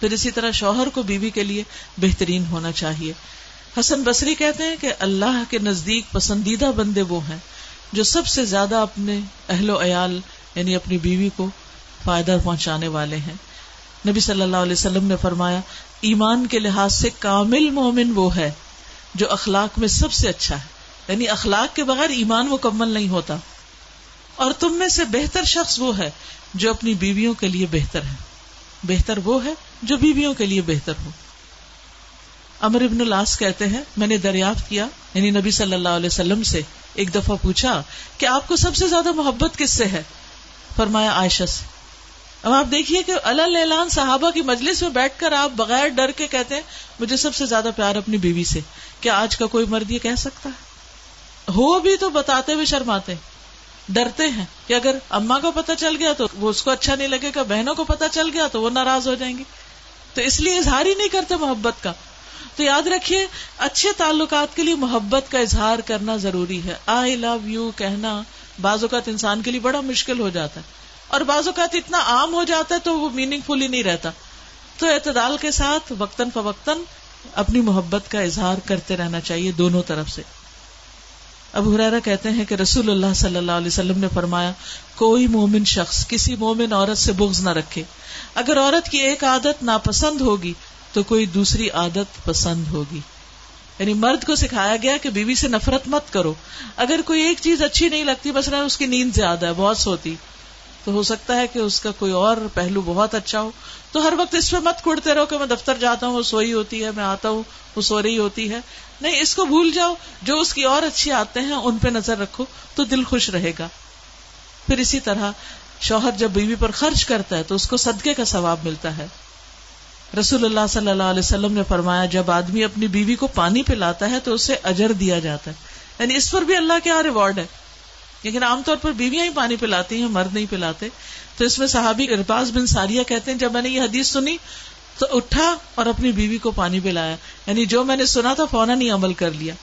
پھر اسی طرح شوہر کو بیوی کے لیے بہترین ہونا چاہیے۔ حسن بصری کہتے ہیں کہ اللہ کے نزدیک پسندیدہ بندے وہ ہیں جو سب سے زیادہ اپنے اہل و عیال یعنی اپنی بیوی کو فائدہ پہنچانے والے ہیں۔ نبی صلی اللہ علیہ وسلم نے فرمایا، ایمان کے لحاظ سے کامل مومن وہ ہے جو اخلاق میں سب سے اچھا ہے۔ یعنی اخلاق کے بغیر ایمان مکمل نہیں ہوتا۔ اور تم میں سے بہتر شخص وہ ہے جو اپنی بیویوں کے لیے بہتر ہے۔ بہتر وہ ہے جو بیویوں کے لیے بہتر ہو۔ امر ابن الاس کہتے ہیں، میں نے دریافت کیا یعنی نبی صلی اللہ علیہ وسلم سے ایک دفعہ پوچھا کہ آپ کو سب سے زیادہ محبت کس سے ہے؟ فرمایا عائشہ سے۔ اب آپ دیکھیے کہ اللہ صحابہ کی مجلس میں بیٹھ کر آپ بغیر ڈر کے کہتے ہیں، مجھے سب سے زیادہ پیار اپنی بیوی سے، کیا آج کا کوئی مرد یہ کہہ سکتا ہے؟ ہو بھی تو بتاتے ہوئے شرماتے ڈرتے ہیں کہ اگر اما کو پتا چل گیا تو وہ اس کو اچھا نہیں لگے گا، بہنوں کو پتا چل گیا تو وہ ناراض ہو جائیں گے۔ تو اس لیے اظہار ہی نہیں کرتے محبت کا۔ تو یاد رکھیے، اچھے تعلقات کے لیے محبت کا اظہار کرنا ضروری ہے۔ آئی لو یو کہنا بعض اوقات انسان کے لیے بڑا مشکل ہو جاتا ہے۔ اور بعض اوقات اتنا عام ہو جاتا ہے تو وہ میننگ فل ہی نہیں رہتا۔ تو اعتدال کے ساتھ وقتاً فوقتاً اپنی محبت کا اظہار کرتے رہنا چاہیے دونوں طرف سے۔ اب حرارا کہتے ہیں کہ رسول اللہ صلی اللہ علیہ وسلم نے فرمایا، کوئی مومن شخص کسی مومن عورت سے بغض نہ رکھے۔ اگر عورت کی ایک عادت ناپسند ہوگی تو کوئی دوسری عادت پسند ہوگی۔ یعنی مرد کو سکھایا گیا کہ بیوی سے نفرت مت کرو۔ اگر کوئی ایک چیز اچھی نہیں لگتی بس اس کی نیند زیادہ ہے، بہت سوتی، تو ہو سکتا ہے کہ اس کا کوئی اور پہلو بہت اچھا ہو۔ تو ہر وقت اس پہ مت کھڑتے رہو کہ میں دفتر جاتا ہوں، وہ سوئی ہوتی ہے، میں آتا ہوں، وہ سو رہی ہوتی ہے۔ نہیں، اس کو بھول جاؤ، جو اس کی اور اچھی آتے ہیں، ان پہ نظر رکھو تو دل خوش رہے گا۔ پھر اسی طرح شوہر جب بیوی پر خرچ کرتا ہے تو اس کو صدقے کا ثواب ملتا ہے۔ رسول اللہ صلی اللہ علیہ وسلم نے فرمایا، جب آدمی اپنی بیوی کو پانی پلاتا ہے تو اسے اجر دیا جاتا ہے۔ یعنی اس پر بھی اللہ کیا ہاں ریوارڈ ہے۔ لیکن عام طور پر بیویاں ہی پانی پلاتی ہیں، مرد نہیں پلاتے۔ تو اس میں صحابی ارباز بن ساریہ کہتے ہیں، جب میں نے یہ حدیث سنی تو اٹھا اور اپنی بیوی کو پانی پلایا۔ یعنی جو میں نے سنا تھا فوراً ہی عمل کر لیا۔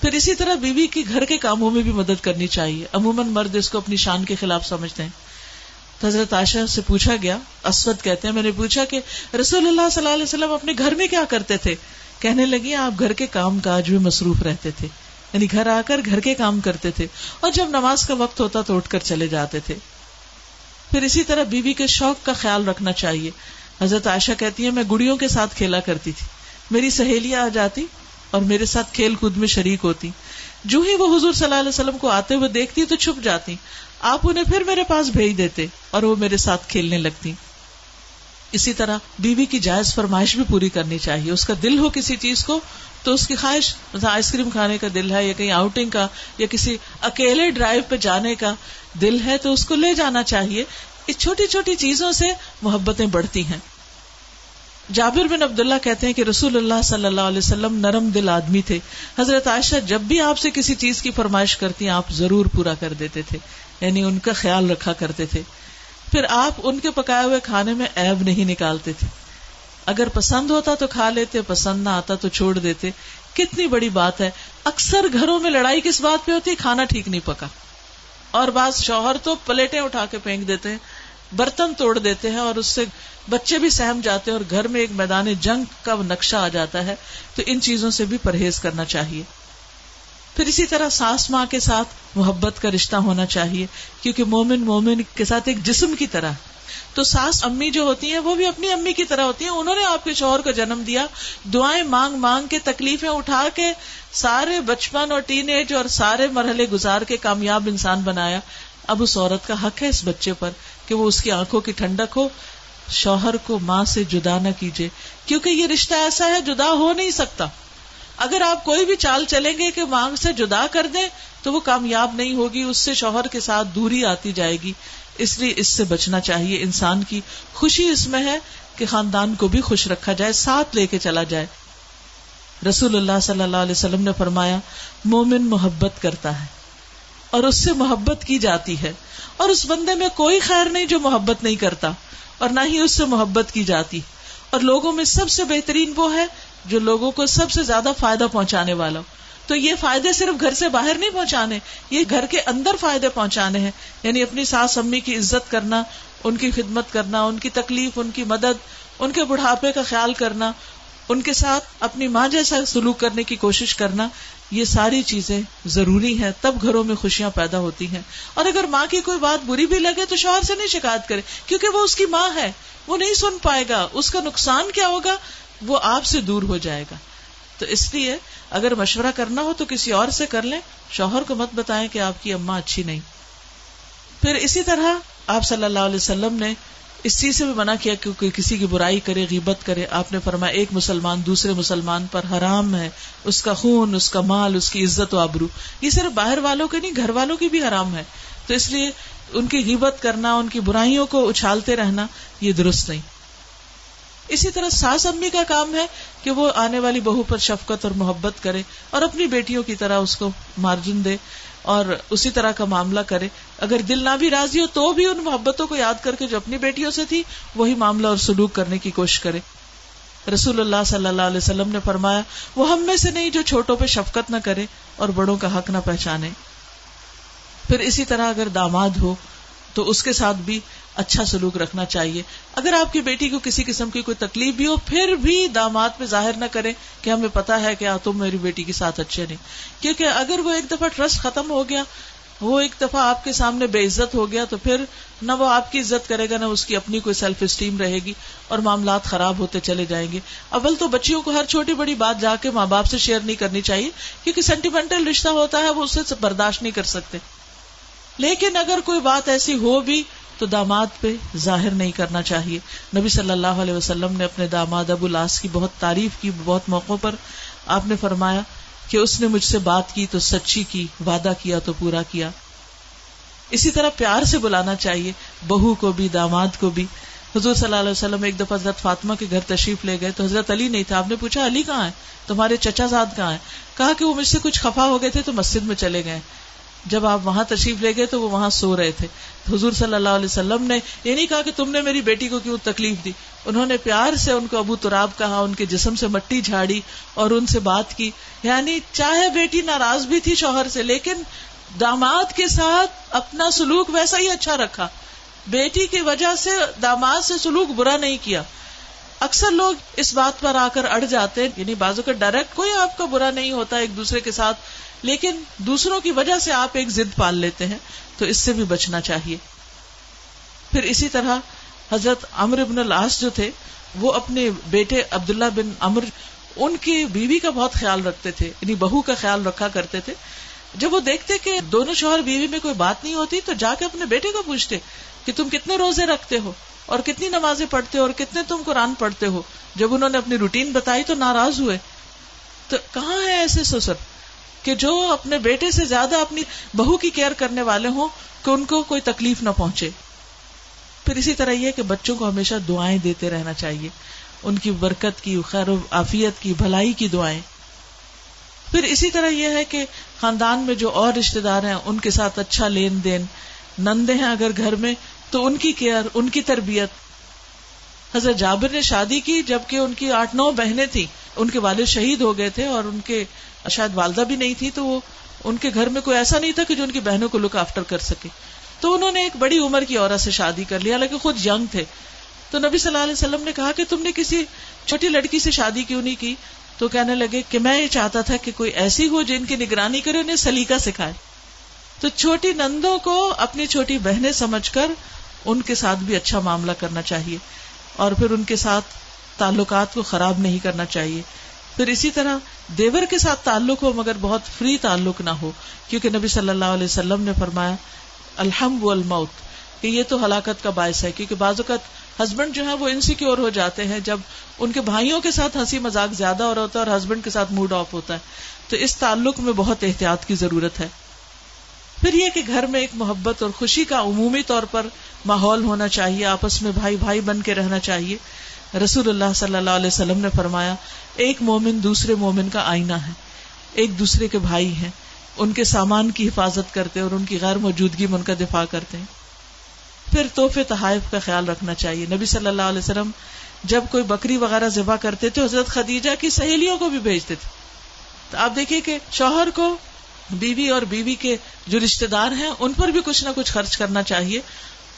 پھر اسی طرح بیوی کی گھر کے کاموں میں بھی مدد کرنی چاہیے۔ عموماً مرد اس کو اپنی شان کے خلاف سمجھتے ہیں۔ تو حضرت عائشہ سے پوچھا گیا، اسود کہتے ہیں، میں نے پوچھا کہ رسول اللہ صلی اللہ علیہ وسلم اپنے گھر میں کیا کرتے تھے؟ کہنے لگی، آپ گھر کے کام کاج میں مصروف رہتے تھے۔ یعنی گھر آ کر گھر کے کام کرتے تھے۔ اور جب نماز کا وقت ہوتا تو اٹھ کر چلے جاتے تھے۔ پھر اسی طرح بیوی کے شوق کا خیال رکھنا چاہیے۔ حضرت عائشہ کہتی ہے میں گڑیوں کے ساتھ کھیلا کرتی تھی۔ میری سہیلیاں آ جاتی اور میرے ساتھ کھیل کود میں شریک ہوتی۔ جو ہی وہ حضور صلی اللہ علیہ وسلم کو آتے ہوئے دیکھتی تو چھپ جاتی۔ آپ انہیں پھر میرے پاس بھیج دیتے اور وہ میرے ساتھ کھیلنے لگتی۔ اسی طرح بیوی کی جائز فرمائش بھی پوری کرنی چاہیے۔ اس کا دل ہو کسی چیز کو تو اس کی خواہش آئس کریم کھانے کا دل ہے یا کہیں آؤٹنگ کا یا کسی اکیلے ڈرائیو پہ جانے کا دل ہے تو اس کو لے جانا چاہیے۔ اس چھوٹی چھوٹی چیزوں سے محبتیں بڑھتی ہیں۔ جابر بن عبداللہ کہتے ہیں کہ رسول اللہ صلی اللہ علیہ وسلم نرم دل آدمی تھے۔ حضرت عائشہ جب بھی آپ سے کسی چیز کی فرمائش کرتی آپ ضرور پورا کر دیتے تھے۔ یعنی ان کا خیال رکھا کرتے تھے۔ پھر آپ ان کے پکائے ہوئے کھانے میں ایب نہیں نکالتے تھے۔ اگر پسند ہوتا تو کھا لیتے، پسند نہ آتا تو چھوڑ دیتے۔ کتنی بڑی بات ہے۔ اکثر گھروں میں لڑائی کس بات پہ ہوتی؟ ہے کھانا ٹھیک نہیں پکا۔ اور بعض شوہر تو پلیٹیں اٹھا کے پھینک دیتے ہیں۔ برتن توڑ دیتے ہیں اور اس سے بچے بھی سہم جاتے ہیں اور گھر میں ایک میدان جنگ کا نقشہ آ جاتا ہے، تو ان چیزوں سے بھی پرہیز کرنا چاہیے۔ پھر اسی طرح ساس ماں کے ساتھ محبت کا رشتہ ہونا چاہیے، کیونکہ مومن مومن کے ساتھ ایک جسم کی طرح۔ تو ساس امی جو ہوتی ہیں، وہ بھی اپنی امی کی طرح ہوتی ہیں۔ انہوں نے آپ کے شوہر کو جنم دیا۔ دعائیں مانگ مانگ کے تکلیفیں اٹھا کے سارے بچپن اور ٹین ایج اور سارے مرحلے گزار کے کامیاب انسان بنایا۔ اب اس عورت کا حق ہے اس بچے پر۔ کہ وہ اس کی آنکھوں کی ٹھنڈک ہو، شوہر کو ماں سے جدا نہ کیجیے کیونکہ یہ رشتہ ایسا ہے، جدا ہو نہیں سکتا۔ اگر آپ کوئی بھی چال چلیں گے کہ مانگ سے جدا کر دیں، تو وہ کامیاب نہیں ہوگی، اس سے شوہر کے ساتھ دوری آتی جائے گی۔ اس لیے اس سے بچنا چاہیے انسان کی۔ خوشی اس میں ہے کہ خاندان کو بھی خوش رکھا جائے، ساتھ لے کے چلا جائے۔ رسول اللہ صلی اللہ علیہ وسلم نے فرمایا، مومن محبت کرتا ہے۔ اور اس سے محبت کی جاتی ہے اور اس بندے میں کوئی خیر نہیں جو محبت نہیں کرتا اور نہ ہی اس سے محبت کی جاتی اور لوگوں میں سب سے بہترین وہ ہے جو لوگوں کو سب سے زیادہ فائدہ پہنچانے والا تو یہ فائدے صرف گھر سے باہر نہیں پہنچانے، یہ گھر کے اندر فائدے پہنچانے ہیں۔ یعنی اپنی ساس امی کی عزت کرنا، ان کی خدمت کرنا، ان کی تکلیف، ان کی مدد، ان کے بڑھاپے کا خیال کرنا، ان کے ساتھ اپنی ماں جیسا سلوک کرنے کی کوشش کرنا یہ ساری چیزیں ضروری ہیں، تب گھروں میں خوشیاں پیدا ہوتی ہیں۔ اور اگر ماں کی کوئی بات بری بھی لگے تو شوہر سے نہیں شکایت کرے، کیونکہ وہ اس کی ماں ہے، وہ نہیں سن پائے گا۔ اس کا نقصان کیا ہوگا؟ وہ آپ سے دور ہو جائے گا۔ تو اس لیے اگر مشورہ کرنا ہو تو کسی اور سے کر لیں۔ شوہر کو مت بتائیں کہ آپ کی اما اچھی نہیں۔ پھر اسی طرح آپ صلی اللہ علیہ وسلم نے اس چیز سے بھی منع کیا کہ کوئی کسی کی برائی کرے، غیبت کرے۔ آپ نے فرمایا، ایک مسلمان دوسرے مسلمان پر حرام ہے۔ اس کا خون، اس کا مال، اس کی عزت و آبرو۔ یہ صرف باہر والوں کے نہیں، گھر والوں کی بھی حرام ہے۔ تو اس لیے ان کی غیبت کرنا، ان کی برائیوں کو اچھالتے رہنا، یہ درست نہیں۔ اسی طرح ساس امی کا کام ہے کہ وہ آنے والی بہو پر شفقت اور محبت کرے اور اپنی بیٹیوں کی طرح اس کو مارجن دے۔ اور اسی طرح کا معاملہ کرے۔ اگر دل نہ بھی راضی ہو تو بھی ان محبتوں کو یاد کر کے جو اپنی بیٹیوں سے تھی، وہی معاملہ اور سلوک کرنے کی کوشش کرے۔ رسول اللہ صلی اللہ علیہ وسلم نے فرمایا، وہ ہم میں سے نہیں جو چھوٹوں پہ شفقت نہ کرے اور بڑوں کا حق نہ پہچانے۔ پھر اسی طرح اگر داماد ہو، تو اس کے ساتھ بھی اچھا سلوک رکھنا چاہیے۔ اگر آپ کی بیٹی کو کسی قسم کی کوئی تکلیف بھی ہو، پھر بھی داماد پہ ظاہر نہ کرے کہ ہمیں پتا ہے کہ تم میری بیٹی کے ساتھ اچھے نہیں۔ کیونکہ اگر وہ ایک دفعہ ٹرسٹ ختم ہو گیا، وہ ایک دفعہ آپ کے سامنے بے عزت ہو گیا، تو پھر نہ وہ آپ کی عزت کرے گا، نہ اس کی اپنی کوئی سیلف اسٹیم رہے گی اور معاملات خراب ہوتے چلے جائیں گے۔ اول تو بچیوں کو ہر چھوٹی بڑی بات جا کے ماں باپ سے شیئر نہیں کرنی چاہیے، کیونکہ سینٹیمنٹل رشتہ ہوتا ہے، وہ اسے برداشت نہیں کر سکتے۔ لیکن اگر کوئی بات ایسی ہو بھی تو داماد پہ ظاہر نہیں کرنا چاہیے۔ نبی صلی اللہ علیہ وسلم نے اپنے داماد ابو لاس کی بہت تعریف کی، بہت موقع پر آپ نے فرمایا کہ اس نے مجھ سے بات کی تو سچی کی، وعدہ کیا تو پورا کیا۔ اسی طرح پیار سے بلانا چاہیے، بہو کو بھی، داماد کو بھی۔ حضور صلی اللہ علیہ وسلم ایک دفعہ حضرت فاطمہ کے گھر تشریف لے گئے تو حضرت علی نہیں تھا آپ نے پوچھا، علی کہاں ہے؟ تمہارے چچا زاد کہاں ہے کہا کہ وہ مجھ سے کچھ خفا ہو گئے تھے تو مسجد میں چلے گئے۔ جب آپ وہاں تشریف لے گئے تو وہ وہاں سو رہے تھے۔ حضور صلی اللہ علیہ وسلم نے یہ نہیں کہا کہ تم نے میری بیٹی کو کیوں تکلیف دی؟ انہوں نے پیار سے ان کو ابو تراب کہا، ان کے جسم سے مٹی جھاڑی اور ان سے بات کی۔ یعنی چاہے بیٹی ناراض بھی تھی شوہر سے، لیکن داماد کے ساتھ اپنا سلوک ویسا ہی اچھا رکھا۔ بیٹی کی وجہ سے داماد سے سلوک برا نہیں کیا۔ اکثر لوگ اس بات پر آ کر اڑ جاتے ہیں یعنی بازو کا ڈائریکٹ کوئی آپ کا برا نہیں ہوتا ایک دوسرے کے ساتھ۔ لیکن دوسروں کی وجہ سے آپ ایک ضد پال لیتے ہیں، تو اس سے بھی بچنا چاہیے۔ پھر اسی طرح حضرت امر ابن العاص جو تھے، وہ اپنے بیٹے عبداللہ بن امر ان کی بیوی کا بہت خیال رکھتے تھے یعنی بہو کا خیال رکھا کرتے تھے۔ جب وہ دیکھتے کہ دونوں شوہر بیوی میں کوئی بات نہیں ہوتی، تو جا کے اپنے بیٹے کو پوچھتے کہ تم کتنے روزے رکھتے ہو، اور کتنی نمازیں پڑھتے ہو، اور کتنے تم قرآن پڑھتے ہو۔ جب انہوں نے اپنی روٹین بتائی تو ناراض ہوئے۔ تو کہاں ہے ایسے سسر؟ کہ جو اپنے بیٹے سے زیادہ اپنی بہو کی کیئر کرنے والے ہوں، کہ ان کو کوئی تکلیف نہ پہنچے۔ پھر اسی طرح یہ کہ بچوں کو ہمیشہ دعائیں دیتے رہنا چاہیے۔ ان کی برکت کی، خیر و عافیت کی، بھلائی کی دعائیں۔ پھر اسی طرح یہ ہے کہ خاندان میں جو اور رشتے دار ہیں، ان کے ساتھ اچھا لین دین، نندے ہیں اگر گھر میں، تو ان کی کیئر، ان کی تربیت۔ حضرت جابر نے شادی کی جبکہ ان کی آٹھ نو بہنیں تھیں۔ ان کے والد شہید ہو گئے تھے اور ان کے شاید والدہ بھی نہیں تھی تو وہ ان کے گھر میں کوئی ایسا نہیں تھا کہ جو ان کی بہنوں کو لک آفٹر کر سکے۔ تو انہوں نے ایک بڑی عمر کی عورت سے شادی کر لیا حالانکہ خود ینگ تھے۔ تو نبی صلی اللہ علیہ وسلم نے کہا کہ تم نے کسی چھوٹی لڑکی سے شادی کیوں نہیں کی؟ تو کہنے لگے کہ میں یہ چاہتا تھا کہ کوئی ایسی ہو جن کی نگرانی کرے، انہیں سلیقہ سکھائے۔ تو چھوٹی نندوں کو اپنی چھوٹی بہنیں سمجھ کر ان کے ساتھ بھی اچھا معاملہ کرنا چاہیے۔ اور پھر ان کے ساتھ تعلقات کو خراب نہیں کرنا چاہیے۔ پھر اسی طرح دیور کے ساتھ تعلق ہو مگر بہت فری تعلق نہ ہو، کیونکہ نبی صلی اللہ علیہ وسلم نے فرمایا الحم و الموت کہ یہ تو ہلاکت کا باعث ہے، کیونکہ بعض اوقات ہسبینڈ جو ہے وہ انسیکیور ہو جاتے ہیں، جب ان کے بھائیوں کے ساتھ ہنسی مزاق زیادہ ہو رہا ہوتا ہے اور ہسبینڈ کے ساتھ موڈ آف ہوتا ہے، تو اس تعلق میں بہت احتیاط کی ضرورت ہے۔ پھر یہ کہ گھر میں ایک محبت اور خوشی کا عمومی طور پر ماحول ہونا چاہیے، آپس میں بھائی بھائی بن کے رہنا چاہیے۔ رسول اللہ صلی اللہ علیہ وسلم نے فرمایا، ایک مومن دوسرے مومن کا آئینہ ہے، ایک دوسرے کے بھائی ہیں، ان کے سامان کی حفاظت کرتے اور ان کی غیر موجودگی میں ان کا دفاع کرتے ہیں۔ پھر توحفے تحائف کا خیال رکھنا چاہیے۔ نبی صلی اللہ علیہ وسلم جب کوئی بکری وغیرہ ذبح کرتے تھے، حضرت خدیجہ کی سہیلیوں کو بھی بھیجتے تھے۔ تو آپ دیکھیے کہ شوہر کو، بیوی اور بیوی کے جو رشتے دار ہیں، ان پر بھی کچھ نہ کچھ خرچ کرنا چاہیے۔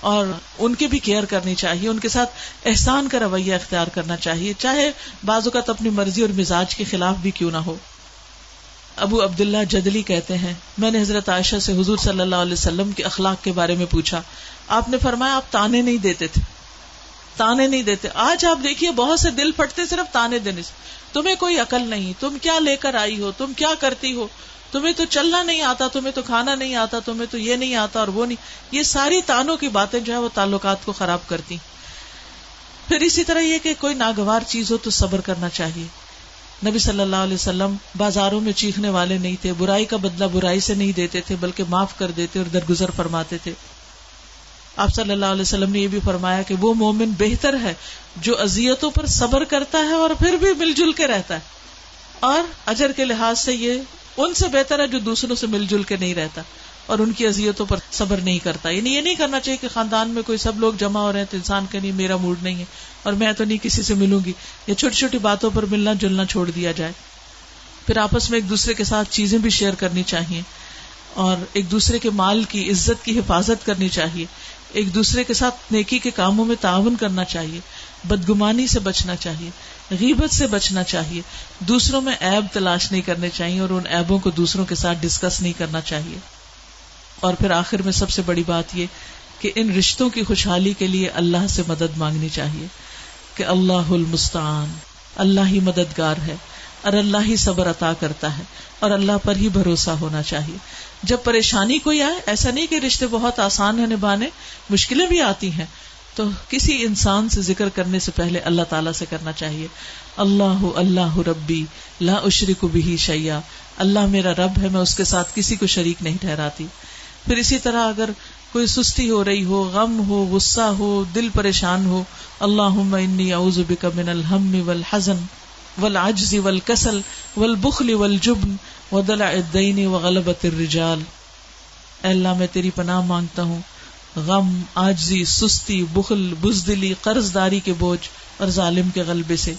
اور ان کی بھی کیئر کرنی چاہیے، ان کے ساتھ احسان کا رویہ اختیار کرنا چاہیے، چاہے بعض اوقات اپنی مرضی اور مزاج کے خلاف بھی کیوں نہ ہو۔ ابو عبداللہ جدلی کہتے ہیں، میں نے حضرت عائشہ سے حضور صلی اللہ علیہ وسلم کے اخلاق کے بارے میں پوچھا، آپ نے فرمایا آپ تانے نہیں دیتے تھے۔ تانے نہیں دیتے۔ آج آپ دیکھیے، بہت سے دل پھٹتے صرف تانے دینے سے تمہیں کوئی عقل نہیں، تم کیا لے کر آئی ہو، تم کیا کرتی ہو؟ تمہیں تو چلنا نہیں آتا، تمہیں تو کھانا نہیں آتا، تمہیں تو یہ نہیں آتا اور وہ نہیں۔ یہ ساری تانوں کی باتیں جو ہے وہ تعلقات کو خراب کرتی۔ پھر اسی طرح یہ کہ کوئی ناگوار چیز ہو تو صبر کرنا چاہیے۔ نبی صلی اللہ علیہ وسلم بازاروں میں چیخنے والے نہیں تھے، برائی کا بدلہ برائی سے نہیں دیتے تھے، بلکہ معاف کر دیتے اور درگزر فرماتے تھے۔ آپ صلی اللہ علیہ وسلم نے یہ بھی فرمایا کہ وہ مومن بہتر ہے جو اذیتوں پر صبر کرتا ہے اور پھر بھی مل جل کے رہتا ہے۔ اور اجر کے لحاظ سے یہ ان سے بہتر ہے جو دوسروں سے مل جل کے نہیں رہتا اور ان کی اذیتوں پر صبر نہیں کرتا۔ یعنی یہ نہیں کرنا چاہیے کہ خاندان میں کوئی سب لوگ جمع ہو رہے ہیں تو انسان کا نہیں میرا موڈ نہیں ہے اور میں تو نہیں کسی سے ملوں گی۔ یا چھوٹی چھوٹی باتوں پر ملنا جلنا چھوڑ دیا جائے۔ پھر آپس میں ایک دوسرے کے ساتھ چیزیں بھی شیئر کرنی چاہیے اور ایک دوسرے کے مال کی عزت کی حفاظت کرنی چاہیے۔ ایک دوسرے کے ساتھ نیکی کے کاموں میں تعاون کرنا چاہیے، بدگمانی سے بچنا چاہیے، غیبت سے بچنا چاہیے، دوسروں میں ایب تلاش نہیں کرنے چاہیے اور ان ایبوں کو دوسروں کے ساتھ ڈسکس نہیں کرنا چاہیے۔ اور پھر آخر میں سب سے بڑی بات یہ کہ ان رشتوں کی خوشحالی کے لیے اللہ سے مدد مانگنی چاہیے کہ اللہ المستعان، اللہ ہی مددگار ہے۔ اور اللہ ہی صبر عطا کرتا ہے اور اللہ پر ہی بھروسہ ہونا چاہیے۔ جب پریشانی کوئی آئے، ایسا نہیں کہ رشتے بہت آسان ہے نبھانے، مشکلیں بھی آتی ہیں، تو کسی انسان سے ذکر کرنے سے پہلے اللہ تعالیٰ سے کرنا چاہیے۔ اللہ اللہ ربی، لا اشری کو بھی شیا اللہ میرا رب ہے، میں اس کے ساتھ کسی کو شریک نہیں ٹھہراتی۔ پھر اسی طرح اگر کوئی سستی ہو رہی ہو، غم ہو، غصہ ہو، دل پریشان ہو اللہ اعوذ بک من الحم والحزن۔ والعجز والکسل والبخل والجبن ودلع الدین وغلبت الرجال۔ اے اللہ، میں تیری پناہ مانگتا ہوں۔ غم آجزی سستی، بخل، بزدلی قرض داری کے بوجھ اور ظالم کے غلبے سے۔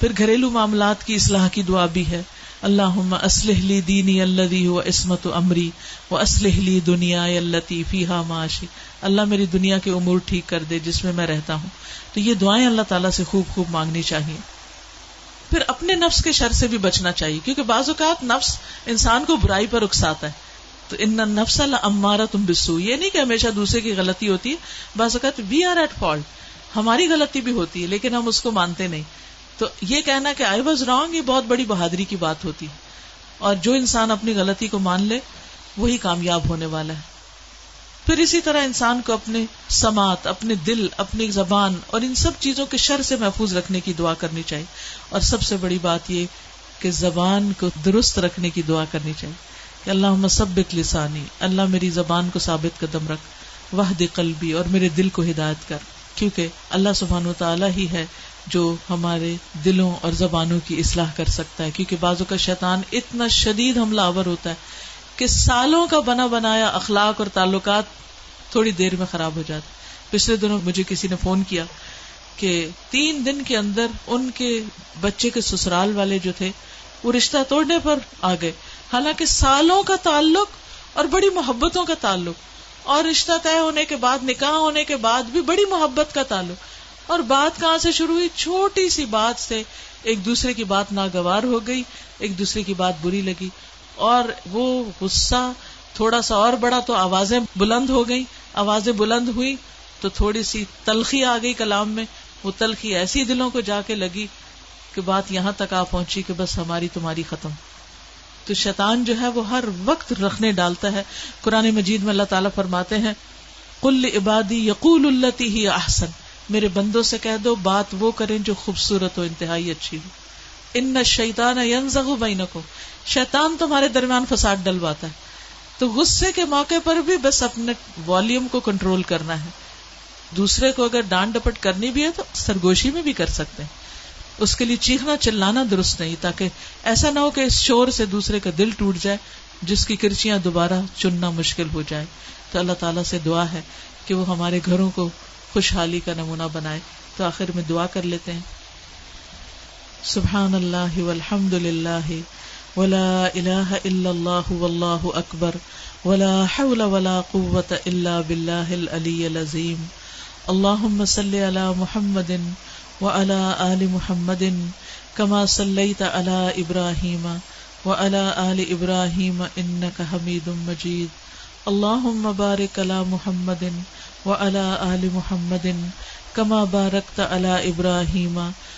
پھر گھریلو معاملات کی اصلاح کی دعا بھی ہے۔ اللہ اسلح لی دینی اللہ و عصمت و امری و اسلح لی دنیا اللہ فیحا معاشی۔ اللہ میری دنیا کے امور ٹھیک کر دے جس میں میں رہتا ہوں۔ تو یہ دعائیں اللہ تعالیٰ سے خوب خوب مانگنی چاہیے۔ پھر اپنے نفس کے شر سے بھی بچنا چاہیے، کیونکہ بعض اوقات نفس انسان کو برائی پر اکساتا ہے۔ تو ان نفس امارا تم بسو یہ نہیں کہ ہمیشہ دوسرے کی غلطی ہوتی ہے، بعض اوقات وی آر ایٹ فالٹ ہماری غلطی بھی ہوتی ہے، لیکن ہم اس کو مانتے نہیں۔ تو یہ کہنا کہ آئی واز رانگ یہ بہت بڑی بہادری کی بات ہوتی ہے۔ اور جو انسان اپنی غلطی کو مان لے، وہی کامیاب ہونے والا ہے۔ پھر اسی طرح انسان کو اپنے سماعت، اپنے دل، اپنی زبان اور ان سب چیزوں کے شر سے محفوظ رکھنے کی دعا کرنی چاہیے۔ اور سب سے بڑی بات یہ کہ زبان کو درست رکھنے کی دعا کرنی چاہیے۔ کہ اللہ مسبک لسانی، اللہ میری زبان کو ثابت قدم رکھ، وحد قلبی اور میرے دل کو ہدایت کر۔ کیونکہ اللہ سبحان و تعالیٰ ہی ہے جو ہمارے دلوں اور زبانوں کی اصلاح کر سکتا ہے۔ کیونکہ بازو کا شیطان اتنا شدید حملہ آور ہوتا ہے کہ سالوں کا بنا بنایا اخلاق اور تعلقات تھوڑی دیر میں خراب ہو جاتے پچھلے دنوں مجھے کسی نے فون کیا کہ تین دن کے اندر ان کے بچے کے سسرال والے جو تھے وہ رشتہ توڑنے پر آ گئے۔ حالانکہ سالوں کا تعلق اور بڑی محبتوں کا تعلق اور رشتہ طے ہونے کے بعد، نکاح ہونے کے بعد بھی بڑی محبت کا تعلق۔ اور بات کہاں سے شروع ہوئی؟ چھوٹی سی بات سے۔ ایک دوسرے کی بات ناگوار ہو گئی، ایک دوسرے کی بات بری لگی۔ اور وہ غصہ تھوڑا سا اور بڑا تو آوازیں بلند ہو گئی آوازیں بلند ہوئی تو تھوڑی سی تلخی آ گئی کلام میں۔ وہ تلخی ایسی دلوں کو جا کے لگی کہ بات یہاں تک آ پہنچی کہ بس ہماری تمہاری ختم۔ تو شیطان جو ہے وہ ہر وقت رکھنے ڈالتا ہے۔ قرآن مجید میں اللہ تعالیٰ فرماتے ہیں کل عبادی یقول التی ہی احسن۔ میرے بندوں سے کہہ دو، بات وہ کریں جو خوبصورت ہو انتہائی اچھی ہو۔ ان شیطان بینکم، شیطان تمہارے درمیان فساد ڈلواتا ہے۔ تو غصے کے موقع پر بھی بس اپنے والیوم کو کنٹرول کرنا ہے۔ دوسرے کو اگر ڈانٹ ڈپٹ کرنی بھی ہے تو سرگوشی میں بھی کر سکتے ہیں۔ اس کے لیے چیخنا چلانا درست نہیں، تاکہ ایسا نہ ہو کہ اس شور سے دوسرے کا دل ٹوٹ جائے، جس کی کرچیاں دوبارہ چننا مشکل ہو جائے۔ تو اللہ تعالیٰ سے دعا ہے کہ وہ ہمارے گھروں کو خوشحالی کا نمونہ بنائے۔ تو آخر میں دعا کر لیتے ہیں۔ سبحان اللہ والحمد للہ ولا إله إلا الله والله أكبر ولا حول ولا قوة إلا بالله العلي العظيم اللهم صل على محمد وعلى آل محمد كما صليت على إبراهيم وعلى آل إبراهيم إنك حميد مجيد اللهم بارك على محمد وعلى آل محمد كما باركت على إبراهيم وعلى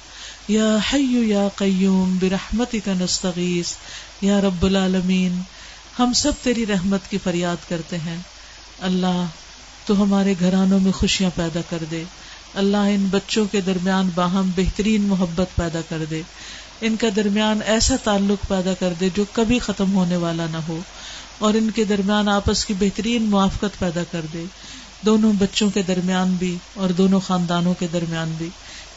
یا حی یا قیوم برحمتک نستغیث، یا رب العالمین، ہم سب تیری رحمت کی فریاد کرتے ہیں۔ اللہ، تو ہمارے گھرانوں میں خوشیاں پیدا کر دے۔ اللہ، ان بچوں کے درمیان باہم بہترین محبت پیدا کر دے۔ ان کا درمیان ایسا تعلق پیدا کر دے جو کبھی ختم ہونے والا نہ ہو۔ اور ان کے درمیان آپس کی بہترین موافقت پیدا کر دے۔ دونوں بچوں کے درمیان بھی اور دونوں خاندانوں کے درمیان بھی۔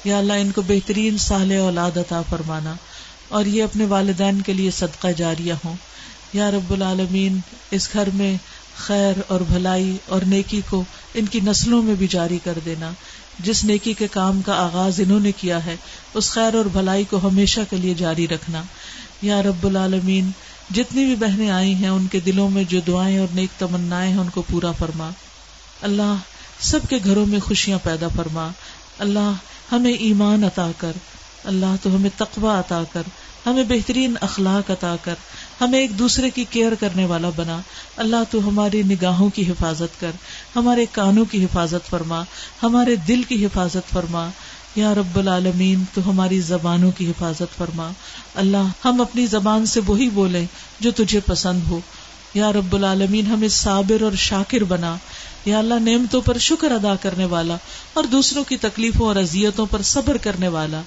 یا اللہ ان کو بہترین سال اولاد عطا فرمانا اور یہ اپنے والدین کے لیے صدقہ جاریہ ہوں۔ یا رب العالمین، اس گھر میں خیر اور بھلائی اور نیکی کو ان کی نسلوں میں بھی جاری کر دینا۔ جس نیکی کے کام کا آغاز انہوں نے کیا ہے، اس خیر اور بھلائی کو ہمیشہ کے لیے جاری رکھنا۔ یا رب العالمین، جتنی بھی بہنیں آئی ہیں، ان کے دلوں میں جو دعائیں اور نیک تمنا ہیں، ان کو پورا فرما۔ اللہ، سب کے گھروں میں خوشیاں پیدا فرما۔ اللہ ہمیں ایمان عطا کر۔ اللہ تو ہمیں تقوی عطا کر۔ ہمیں بہترین اخلاق عطا کر۔ ہمیں ایک دوسرے کی کیئر کرنے والا بنا۔ اللہ تو ہماری نگاہوں کی حفاظت کر۔ ہمارے کانوں کی حفاظت فرما۔ ہمارے دل کی حفاظت فرما۔ یا رب العالمین، تو ہماری زبانوں کی حفاظت فرما۔ اللہ، ہم اپنی زبان سے وہی بولیں جو تجھے پسند ہو۔ یا رب العالمین، ہمیں صابر اور شاکر بنا۔ یا اللہ نعمتوں پر شکر ادا کرنے والا اور دوسروں کی تکلیفوں اور اذیتوں پر صبر کرنے والا۔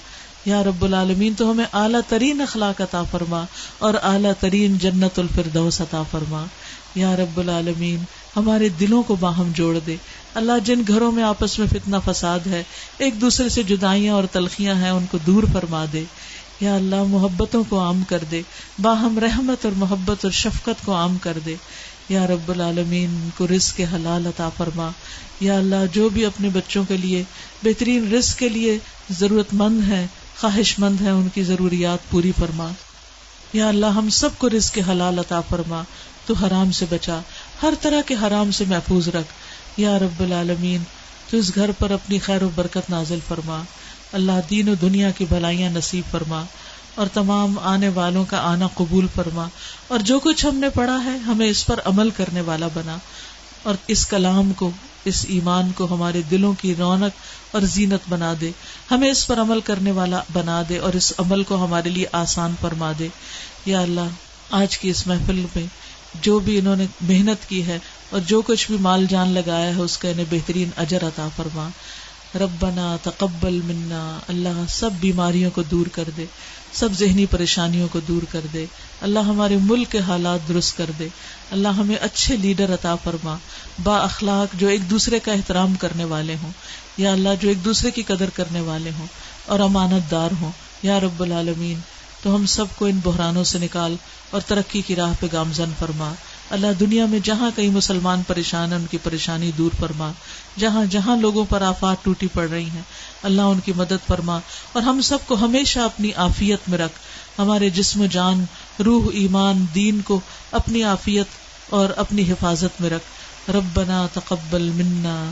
یا رب العالمین، تو ہمیں اعلیٰ ترین اخلاق عطا فرما اور اعلیٰ ترین جنت الفردوس عطا فرما۔ یا رب العالمین، ہمارے دلوں کو باہم جوڑ دے۔ اللہ، جن گھروں میں آپس میں فتنا فساد ہے، ایک دوسرے سے جدائیاں اور تلخیاں ہیں، ان کو دور فرما دے۔ یا اللہ، محبتوں کو عام کر دے۔ باہم رحمت اور محبت اور شفقت کو عام کر دے۔ یا رب العالمین کو رزق کے حلال عطا فرما۔ یا اللہ، جو بھی اپنے بچوں کے لیے بہترین رزق کے لیے ضرورت مند ہے خواہش مند ہے ان کی ضروریات پوری فرما۔ یا اللہ، ہم سب کو رزق کے حلال عطا فرما۔ تو حرام سے بچا، ہر طرح کے حرام سے محفوظ رکھ۔ یا رب العالمین، تو اس گھر پر اپنی خیر و برکت نازل فرما۔ اللہ دین و دنیا کی بھلائیاں نصیب فرما۔ اور تمام آنے والوں کا آنا قبول فرما۔ اور جو کچھ ہم نے پڑھا ہے، ہمیں اس پر عمل کرنے والا بنا۔ اور اس کلام کو، اس ایمان کو ہمارے دلوں کی رونق اور زینت بنا دے۔ ہمیں اس پر عمل کرنے والا بنا دے اور اس عمل کو ہمارے لیے آسان فرما دے۔ یا اللہ، آج کی اس محفل میں جو بھی انہوں نے محنت کی ہے اور جو کچھ بھی مال جان لگایا ہے، اس کا انہیں بہترین اجر عطا فرما۔ ربنا تقبل منا، اللہ سب بیماریوں کو دور کر دے۔ سب ذہنی پریشانیوں کو دور کر دے۔ اللہ ہمارے ملک کے حالات درست کر دے۔ اللہ ہمیں اچھے لیڈر عطا فرما۔ با اخلاق جو ایک دوسرے کا احترام کرنے والے ہوں۔ یا اللہ جو ایک دوسرے کی قدر کرنے والے ہوں اور امانت دار ہوں۔ یا رب العالمین، تو ہم سب کو ان بحرانوں سے نکال اور ترقی کی راہ پہ گامزن فرما۔ اللہ دنیا میں جہاں کئی مسلمان پریشان ہیں، ان کی پریشانی دور فرما۔ جہاں جہاں لوگوں پر آفات ٹوٹی پڑ رہی ہیں، اللہ ان کی مدد فرما۔ اور ہم سب کو ہمیشہ اپنی آفیت میں رکھ۔ ہمارے جسم جان، روح، ایمان، دین کو اپنی آفیت اور اپنی حفاظت میں رکھ۔ ربنا تقبل منا۔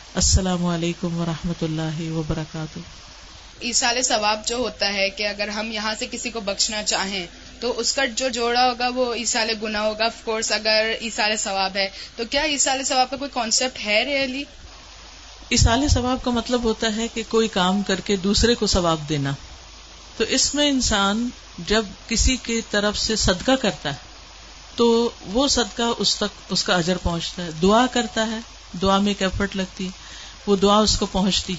السلام علیکم و رحمۃ اللہ وبرکاتہ۔ ایسال ثواب جو ہوتا ہے کہ اگر ہم یہاں سے کسی کو بخشنا چاہیں تو اس کا جو جوڑا ہوگا وہ عیسال گنا ہوگا۔ آف کورس اگر عیسال ثواب ہے تو کیا عیسال ثواب کا کوئی کانسیپٹ ہے ریئلی عیسال ثواب کا مطلب ہوتا ہے کہ کوئی کام کر کے دوسرے کو ثواب دینا۔ تو اس میں انسان جب کسی کی طرف سے صدقہ کرتا ہے تو وہ صدقہ اس تک اس کا اجر پہنچتا ہے۔ دعا کرتا ہے۔ دعا میں ایک ایفرٹ لگتی، وہ دعا اس کو پہنچتی۔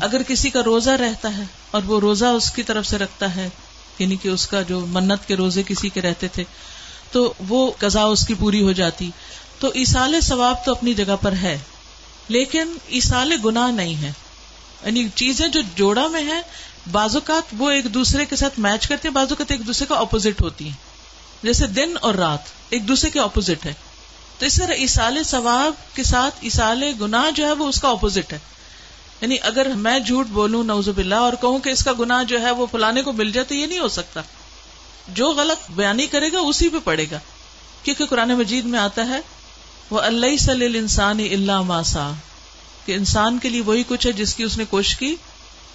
اگر کسی کا روزہ رہتا ہے اور وہ روزہ اس کی طرف سے رکھتا ہے یعنی کہ اس کا جو منت کے روزے کسی کے رہتے تھے، تو وہ قزا اس کی پوری ہو جاتی۔ تو ایسال ثواب تو اپنی جگہ پر ہے، لیکن ایسال گنا نہیں ہے۔ یعنی چیزیں جو جوڑا میں ہے بعض اوقات وہ ایک دوسرے کے ساتھ میچ کرتے ہیں، بعض اوقات ایک دوسرے کا اپوزٹ ہوتی ہیں۔ جیسے دن اور رات، ایک دوسرے کے اپوزٹ ہے۔ تو اس طرح ایسال ثواب کے ساتھ ایسال گنا جو ہے وہ اس کا اپوزٹ ہے۔ یعنی اگر میں جھوٹ بولوں نوز باللہ، اور کہوں کہ اس کا گنا جو ہے وہ فلانے کو مل جائے تو یہ نہیں ہو سکتا۔ جو غلط بیانی کرے گا، اسی پہ پڑے گا۔ کیونکہ قرآن مجید میں آتا ہے وہ اللہ صلی انسان اللہ ماسا کہ انسان کے لیے وہی کچھ ہے جس کی اس نے کوشش کی۔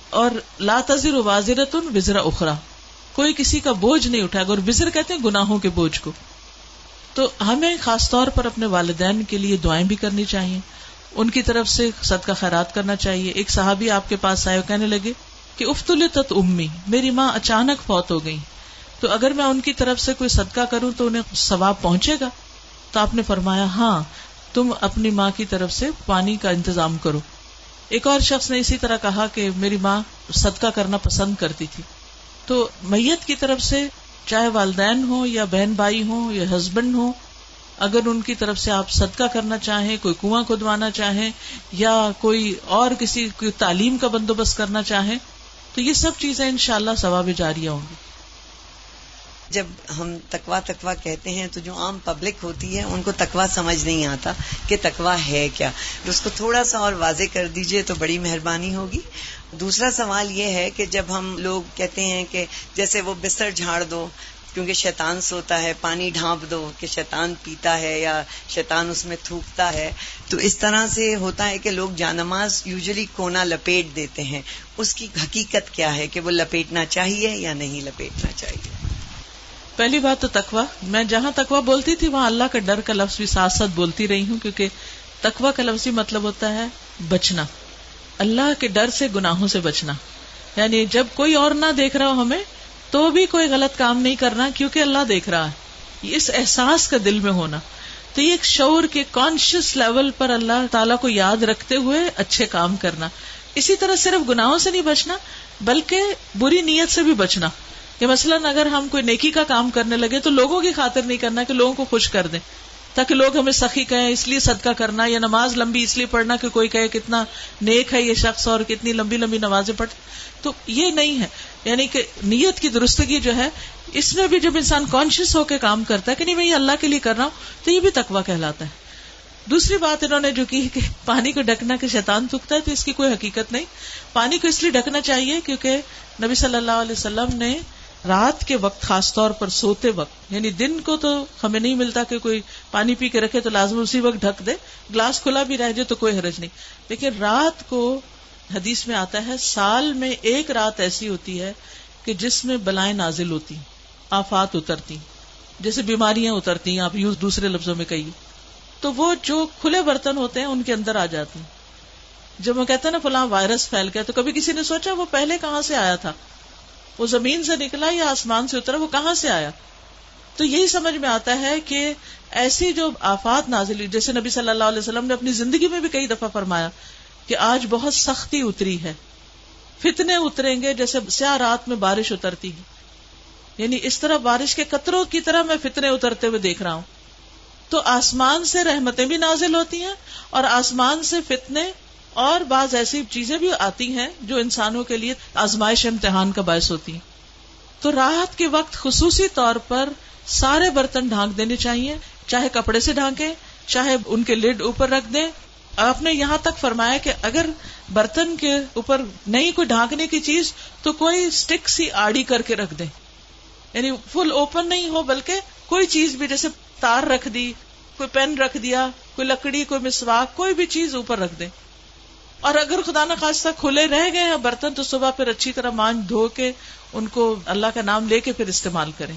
اور لا تذر واضرت وزرا اخرا کوئی کسی کا بوجھ نہیں اٹھائے گا اور وزر کہتے ہیں، گناہوں کے بوجھ کو۔ تو ہمیں خاص طور پر اپنے والدین کے لیے دعائیں بھی کرنی چاہیے۔ ان کی طرف سے صدقہ خیرات کرنا چاہیے۔ ایک صحابی آپ کے پاس آئے کہنے لگے کہ افتل تت امی، میری ماں اچانک فوت ہو گئی۔ تو اگر میں ان کی طرف سے کوئی صدقہ کروں تو انہیں ثواب پہنچے گا؟ تو آپ نے فرمایا ہاں تم اپنی ماں کی طرف سے پانی کا انتظام کرو۔ ایک اور شخص نے اسی طرح کہا کہ میری ماں صدقہ کرنا پسند کرتی تھی۔ تو میت کی طرف سے چاہے والدین ہوں یا بہن بھائی ہوں یا ہسبینڈ ہوں، اگر ان کی طرف سے آپ صدقہ کرنا چاہیں، کوئی کنواں کھدوانا چاہیں، یا کوئی اور کسی کی تعلیم کا بندوبست کرنا چاہیں، تو یہ سب چیزیں ان شاء اللہ ثواب جاریہ ہوں گی۔ جب ہم تکوا تکوا کہتے ہیں تو جو عام پبلک ہوتی ہے، ان کو تکوا سمجھ نہیں آتا کہ تکوا ہے کیا۔ اس کو تھوڑا سا اور واضح کر دیجیے تو بڑی مہربانی ہوگی۔ دوسرا سوال یہ ہے کہ جب ہم لوگ کہتے ہیں کہ جیسے وہ بستر جھاڑ دو، کیونکہ شیطان سوتا ہے، پانی ڈھانپ دو کہ شیطان پیتا ہے یا شیطان اس میں تھوکتا ہے، تو اس طرح سے ہوتا ہے کہ لوگ جانماز یوزلی کونا لپیٹ دیتے ہیں۔ اس کی حقیقت کیا ہے کہ وہ لپیٹنا چاہیے یا نہیں لپیٹنا چاہیے؟ پہلی بات تو تکوا میں جہاں تکوا بولتی تھی وہاں اللہ کا ڈر کا لفظ بھی ساتھ ساتھ بولتی رہی ہوں، کیونکہ تکوا کا لفظ مطلب ہوتا ہے بچنا۔ اللہ کے ڈر سے گناہوں سے بچنا۔ یعنی جب کوئی اور نہ دیکھ رہا ہو ہمیں، تو بھی کوئی غلط کام نہیں کرنا، کیونکہ اللہ دیکھ رہا ہے۔ اس احساس کا دل میں ہونا۔ تو یہ ایک شعور کے کانشیس لیول پر اللہ تعالیٰ کو یاد رکھتے ہوئے اچھے کام کرنا۔ اسی طرح صرف گناہوں سے نہیں بچنا، بلکہ بری نیت سے بھی بچنا۔ کہ مثلاً اگر ہم کوئی نیکی کا کام کرنے لگے تو لوگوں کی خاطر نہیں کرنا کہ لوگوں کو خوش کر دیں، تاکہ لوگ ہمیں سخی کہیں، اس لیے صدقہ کرنا یا نماز لمبی اس لیے پڑھنا کہ کوئی کہے کتنا نیک ہے یہ شخص اور کتنی لمبی لمبی نمازیں پڑھ، تو یہ نہیں ہے۔ یعنی کہ نیت کی درستگی جو ہے، اس میں بھی جب انسان کانشیس ہو کے کام کرتا ہے کہ نہیں میں یہ اللہ کے لیے کر رہا ہوں، تو یہ بھی تکوا کہلاتا ہے۔ دوسری بات انہوں نے جو کی کہ پانی کو ڈھکنا کے شیطان تھکتا ہے، تو اس کی کوئی حقیقت نہیں۔ پانی کو اس لیے ڈھکنا چاہیے کیونکہ نبی صلی اللہ علیہ وسلم نے رات کے وقت، خاص طور پر سوتے وقت یعنی دن کو تو ہمیں نہیں ملتا کہ کوئی پانی پی کے رکھے تو لازم اسی وقت ڈھک دے، گلاس کھلا بھی رہ جائے تو کوئی حرج نہیں۔ لیکن رات کو حدیث میں آتا ہے، سال میں ایک رات ایسی ہوتی ہے کہ جس میں بلائیں نازل ہوتی، آفات اترتی، جیسے بیماریاں اترتی ہیں آپ یوز دوسرے لفظوں میں کہیے۔ تو وہ جو کھلے برتن ہوتے ہیں، ان کے اندر آ جاتی۔ جب وہ کہتے ہیں نا، فلاں وائرس پھیل گیا تو کبھی کسی نے سوچا وہ پہلے کہاں سے آیا تھا؟ وہ زمین سے نکلا یا آسمان سے اترا، وہ کہاں سے آیا؟ تو یہی سمجھ میں آتا ہے کہ ایسی جو آفات نازلی جیسے نبی صلی اللہ علیہ وسلم نے اپنی زندگی میں بھی کئی دفعہ فرمایا کہ آج بہت سختی اتری ہے۔ فتنے اتریں گے، جیسے سیاہ رات میں بارش اترتی ہے۔ یعنی اس طرح بارش کے قطروں کی طرح میں فتنے اترتے ہوئے دیکھ رہا ہوں۔ تو آسمان سے رحمتیں بھی نازل ہوتی ہیں اور آسمان سے فتنے اور بعض ایسی چیزیں بھی آتی ہیں جو انسانوں کے لیے آزمائش امتحان کا باعث ہوتی ہیں۔ تو راحت کے وقت خصوصی طور پر سارے برتن ڈھانک دینے چاہیے، چاہے کپڑے سے ڈھانکے چاہے ان کے لڈ اوپر رکھ دیں۔ آپ نے یہاں تک فرمایا کہ اگر برتن کے اوپر نہیں کوئی ڈھانکنے کی چیز، تو کوئی اسٹک سی آڑی کر کے رکھ دیں۔ یعنی فل اوپن نہیں ہو، بلکہ کوئی چیز بھی جیسے تار رکھ دی، کوئی پین رکھ دیا، کوئی لکڑی، کوئی مسواک، کوئی بھی چیز اوپر رکھ دیں۔ اور اگر خدا نخواستہ کھلے رہ گئے ہیں برتن، تو صبح پھر اچھی طرح مان دھو کے ان کو اللہ کا نام لے کے پھر استعمال کریں۔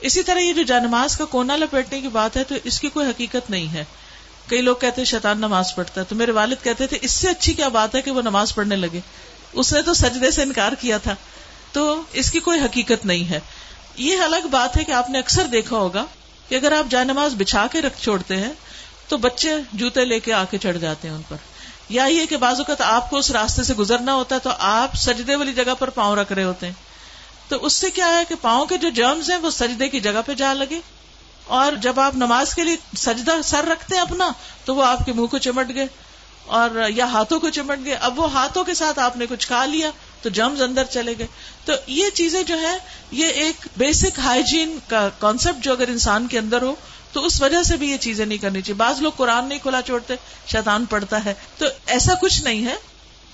اسی طرح یہ جو جانماز کا کونا لپیٹنے کی بات ہے، تو اس کی کوئی حقیقت نہیں ہے۔ کئی لوگ کہتے ہیں شیطان نماز پڑھتا ہے، تو میرے والد کہتے تھے، اس سے اچھی کیا بات ہے کہ وہ نماز پڑھنے لگے؟ اس نے تو سجدے سے انکار کیا تھا۔ تو اس کی کوئی حقیقت نہیں ہے۔ یہ الگ بات ہے کہ آپ نے اکثر دیکھا ہوگا کہ اگر آپ جائے نماز بچھا کے رکھ چھوڑتے ہیں، تو بچے جوتے لے کے آ کے چڑھ جاتے ہیں ان پر۔ یا یہ کہ بعض اوقات آپ کو اس راستے سے گزرنا ہوتا ہے تو آپ سجدے والی جگہ پر پاؤں رکھ رہے ہوتے ہیں۔ تو اس سے کیا ہے کہ پاؤں کے جو جرمز ہیں وہ سجدے کی جگہ پہ جا لگے۔ اور جب آپ نماز کے لیے سجدہ سر رکھتے ہیں اپنا، تو وہ آپ کے منہ کو چمٹ گئے اور یا ہاتھوں کو چمٹ گئے۔ اب وہ ہاتھوں کے ساتھ آپ نے کچھ کھا لیا تو جمز اندر چلے گئے۔ تو یہ چیزیں جو ہے یہ ایک بیسک ہائیجین کا کانسیپٹ جو اگر انسان کے اندر ہو تو اس وجہ سے بھی یہ چیزیں نہیں کرنی چاہیے۔ بعض لوگ قرآن نہیں کھلا چھوڑتے، شیطان پڑھتا ہے۔ تو ایسا کچھ نہیں ہے۔